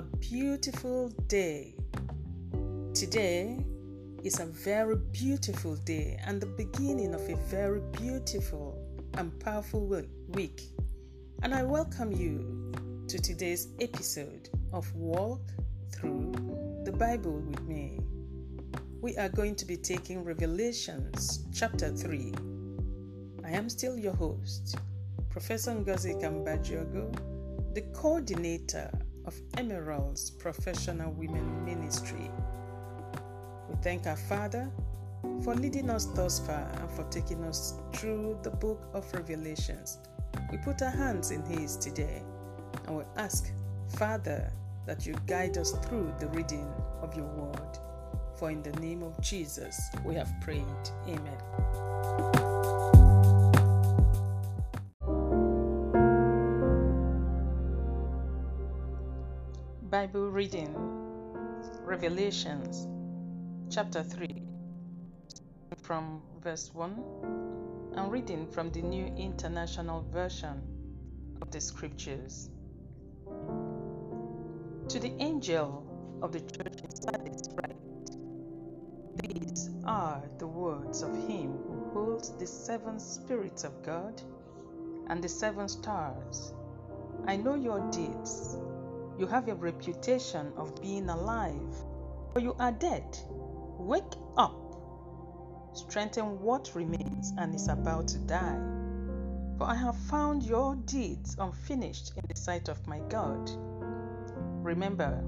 a beautiful day. Today is a very beautiful day and the beginning of a very beautiful and powerful week. And I welcome you to today's episode of Walk Through the Bible with me. We are going to be taking Revelations chapter 3. I am still your host, Professor Ngozi Kambajiogo, the coordinator of Emerald's Professional Women Ministry. We thank our Father for leading us thus far and for taking us through the book of Revelations. We put our hands in His today and we ask, Father, that you guide us through the reading of your word. For in the name of Jesus we have prayed. Amen. Bible reading Revelations chapter 3 from verse 1 and reading from the New International Version of the Scriptures. To the angel of the church in Sardis write These are the words of him who holds the seven spirits of God and the seven stars. I know your deeds you have a reputation of being alive, but you are dead. Wake up. Strengthen what remains and is about to die. For I have found your deeds unfinished in the sight of my God. Remember,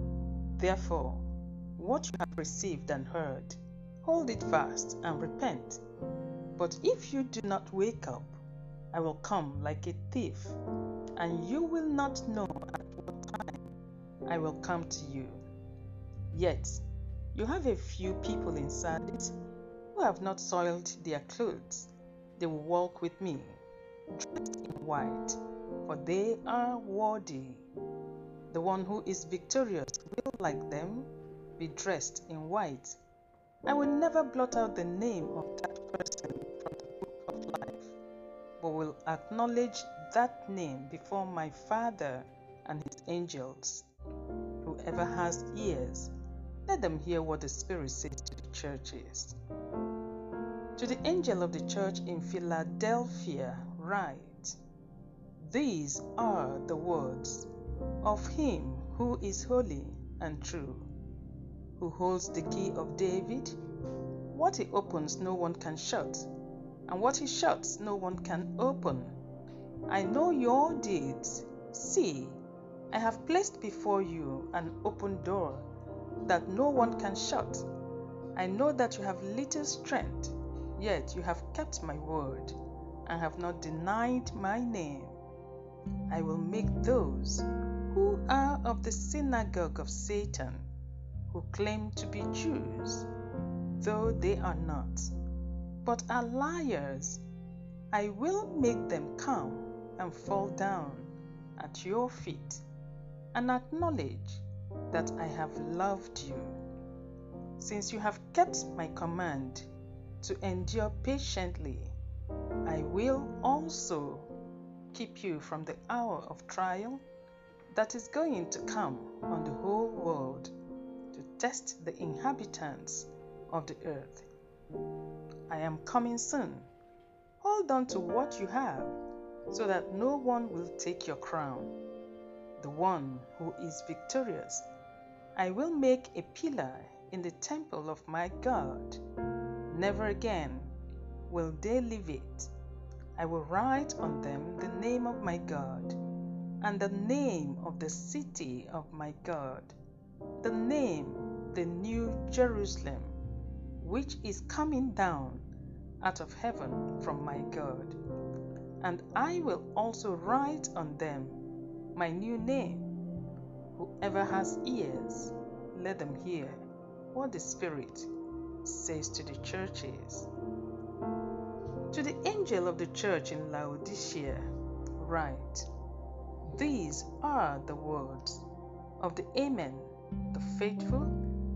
therefore, what you have received and heard, hold it fast and repent. But if you do not wake up, I will come like a thief, and you will not know I will come to you. Yet, you have a few people inside it who have not soiled their clothes. They will walk with me, dressed in white, for they are worthy. The one who is victorious will, like them, be dressed in white. I will never blot out the name of that person from the book of life, but will acknowledge that name before my Father and his angels. Whoever has ears, let them hear what the Spirit says to the churches. To the angel of the church in Philadelphia, write These are the words of him who is holy and true, who holds the key of David. What he opens, no one can shut, and what he shuts, no one can open. I know your deeds. See, I have placed before you an open door that no one can shut. I know that you have little strength, yet you have kept my word and have not denied my name. I will make those who are of the synagogue of Satan, who claim to be Jews, though they are not, but are liars, I will make them come and fall down at your feet and acknowledge that I have loved you. Since you have kept my command to endure patiently, I will also keep you from the hour of trial that is going to come on the whole world to test the inhabitants of the earth. I am coming soon. Hold on to what you have so that no one will take your crown the one who is victorious. I will make a pillar in the temple of my God. Never again will they leave it. I will write on them the name of my God and the name of the city of my God, the name, the new Jerusalem, which is coming down out of heaven from my God. And I will also write on them my new name. Whoever has ears, let them hear what the Spirit says to the churches. To the angel of the church in Laodicea, write These are the words of the Amen, the faithful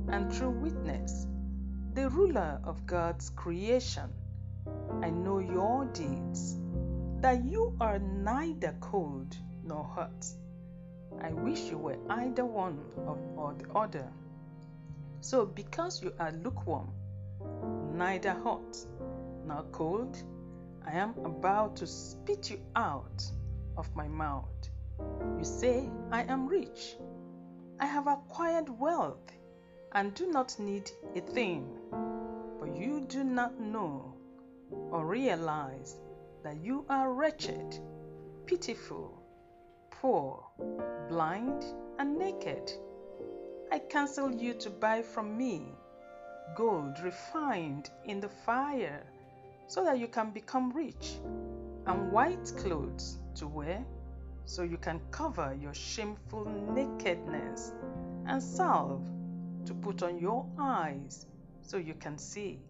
and true witness, the ruler of God's creation. I know your deeds, that you are neither cold nor hot. I wish you were either one of, or the other. So, because you are lukewarm, neither hot nor cold, I am about to spit you out of my mouth. You say, I am rich. I have acquired wealth and do not need a thing. But you do not know or realize that you are wretched, pitiful, poor, blind, and naked. I counsel you to buy from me gold refined in the fire, so that you can become rich, and white clothes to wear, so you can cover your shameful nakedness, and salve to put on your eyes, so you can see.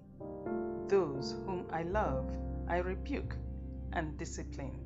Those whom I love, I rebuke and discipline.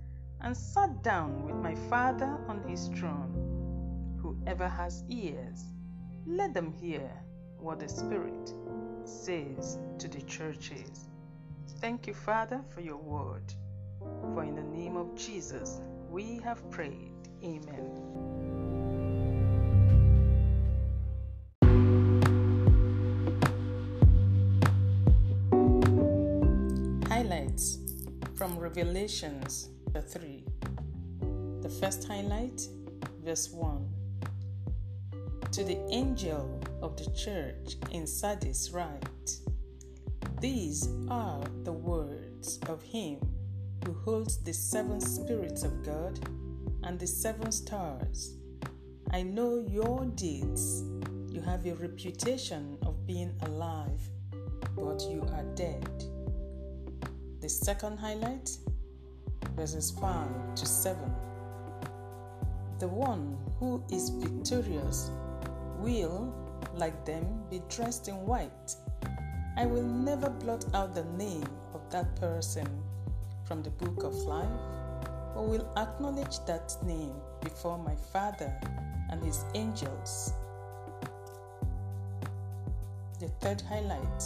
and sat down with my Father on his throne. Whoever has ears, let them hear what the Spirit says to the churches. Thank you, Father, for your word. For in the name of Jesus we have prayed. Amen. Highlights from Revelations chapter 3. The first highlight, verse 1. To the angel of the church in Sardis write These are the words of him who holds the seven spirits of God and the seven stars. I know your deeds. You have a reputation of being alive, but you are dead. The second highlight, verses 5 to 7. The one who is victorious will like them, be dressed in white. I will never blot out the name of that person from the book of life, but will acknowledge that name before my Father and his angels. The third highlight,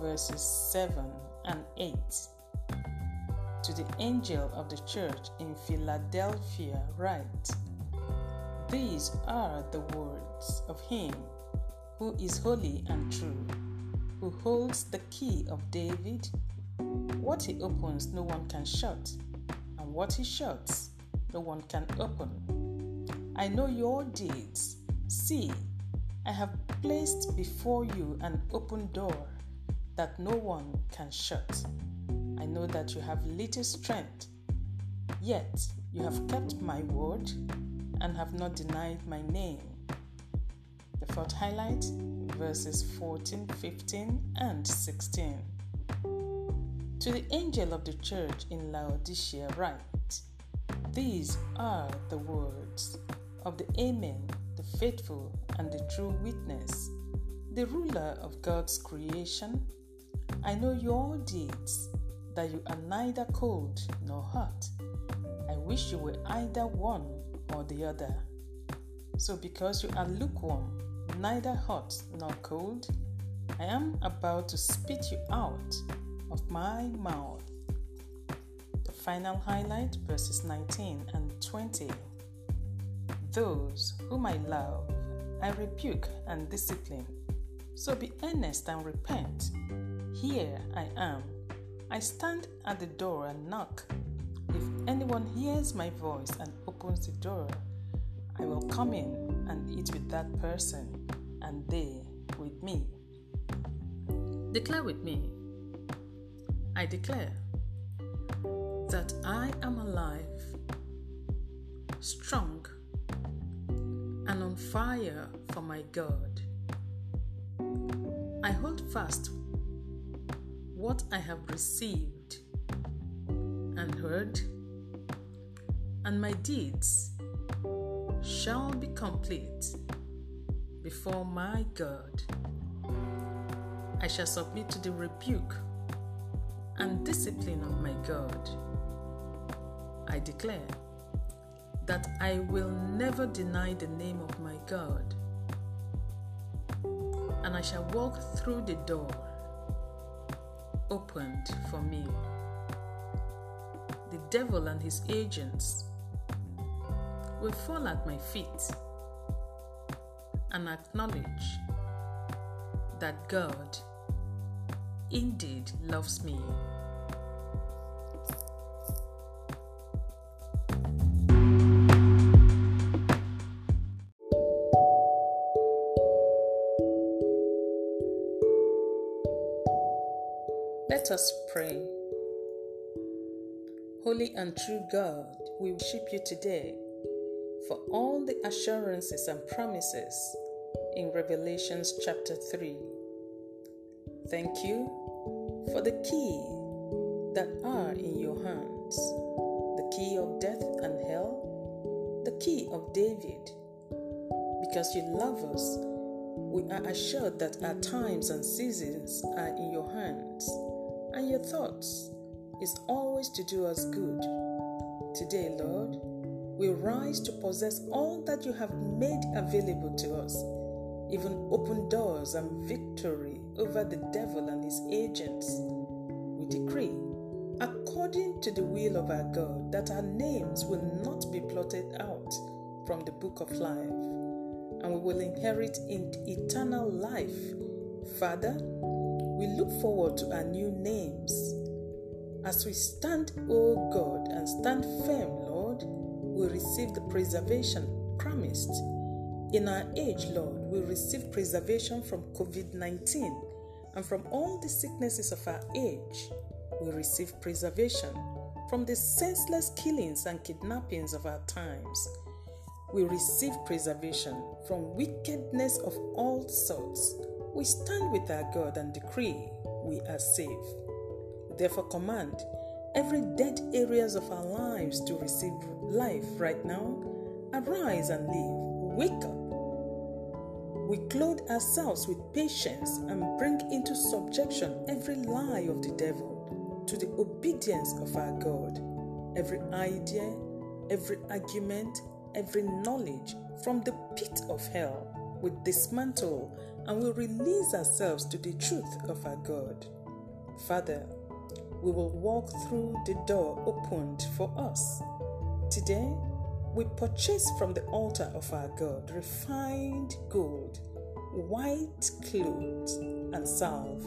verses 7 and 8. To the angel of the church in Philadelphia, write these are the words of Him who is holy and true, who holds the key of David. What He opens, no one can shut, and what He shuts, no one can open. I know your deeds. See, I have placed before you an open door that no one can shut. I know that you have little strength, yet you have kept my word and have not denied my name. The fourth highlight, verses 14, 15, and 16. To the angel of the church in Laodicea, write These are the words of the Amen, the faithful and the true witness, the ruler of God's creation. I know your deeds, that you are neither cold nor hot. I wish you were either one or the other. So, because you are lukewarm, neither hot nor cold, I am about to spit you out of my mouth. The final highlight, verses 19 and 20. Those whom I love, I rebuke and discipline. So be earnest and repent. Here I am. I stand at the door and knock. If anyone hears my voice and opens the door, I will come in and eat with that person, and they with me. Declare with me. I declare that I am alive, strong, and on fire for my God. I hold fast what I have received and heard, and my deeds shall be complete before my God. I shall submit to the rebuke and discipline of my God. I declare that I will never deny the name of my God, and I shall walk through the door opened for me. The devil and his agents will fall at my feet and acknowledge that God indeed loves me. Let us pray. Holy and true God, we worship you today for all the assurances and promises in Revelations chapter 3. Thank you for the key that are in your hands the key of death and hell, the key of David. Because you love us, we are assured that our times and seasons are in your hands, and your thoughts is always to do us good. Today, Lord, we rise to possess all that you have made available to us, even open doors and victory over the devil and his agents. We decree, according to the will of our God, that our names will not be blotted out from the book of life, and we will inherit in eternal life. Father, we look forward to our new names. As we stand, O God, and stand firm, Lord, we receive the preservation promised. In our age, Lord, we receive preservation from COVID 19 and from all the sicknesses of our age. We receive preservation from the senseless killings and kidnappings of our times. We receive preservation from wickedness of all sorts. We stand with our God and decree we are safe. Therefore, command every dead areas of our lives to receive life right now. Arise and live. Wake up. We clothe ourselves with patience and bring into subjection every lie of the devil to the obedience of our God. Every idea, every argument, every knowledge from the pit of hell we dismantle and we release ourselves to the truth of our God. Father, we will walk through the door opened for us. Today, we purchase from the altar of our God refined gold, white clothes, and salve.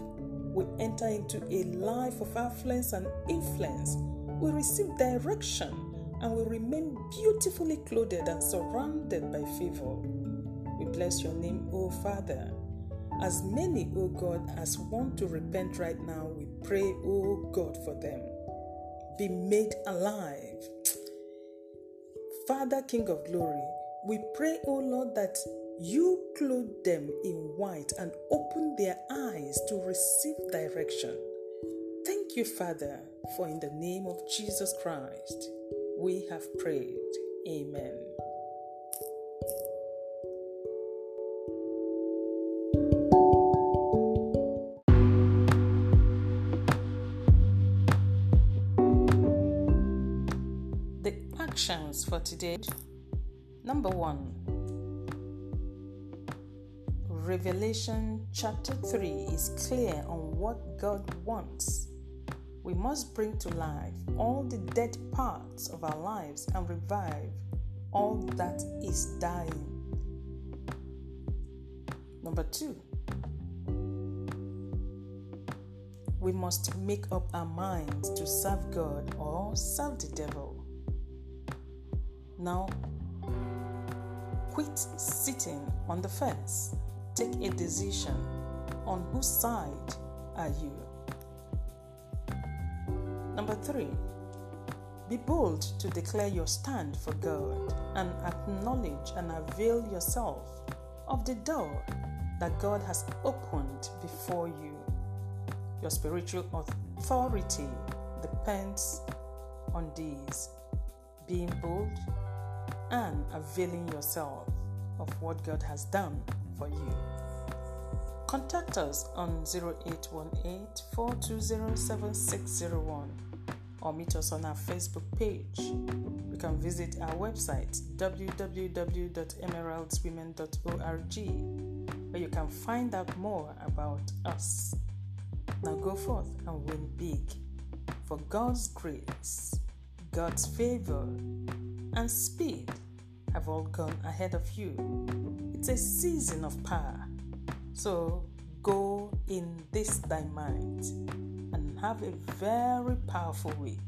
We enter into a life of affluence and influence. We receive direction and we remain beautifully clothed and surrounded by favor. We bless your name, O Father. As many, O God, as want to repent right now, we pray, O God, for them. Be made alive. Father, King of glory, we pray, O Lord, that you clothe them in white and open their eyes to receive direction. Thank you, Father, for in the name of Jesus Christ, we have prayed. Amen. Actions for today. Number one, Revelation chapter 3 is clear on what God wants. We must bring to life all the dead parts of our lives and revive all that is dying. Number two, we must make up our minds to serve God or serve the devil. Now, quit sitting on the fence. Take a decision. On whose side are you? Number three, be bold to declare your stand for God and acknowledge and avail yourself of the door that God has opened before you. Your spiritual authority depends on these being bold, and availing yourself of what God has done for you. Contact us on 0818 420 7601 or meet us on our Facebook page. You can visit our website www.emeraldswomen.org where you can find out more about us. Now go forth and win big. For God's grace, God's favor, and speed have all gone ahead of you. It's a season of power. So go in this thy mind and have a very powerful week.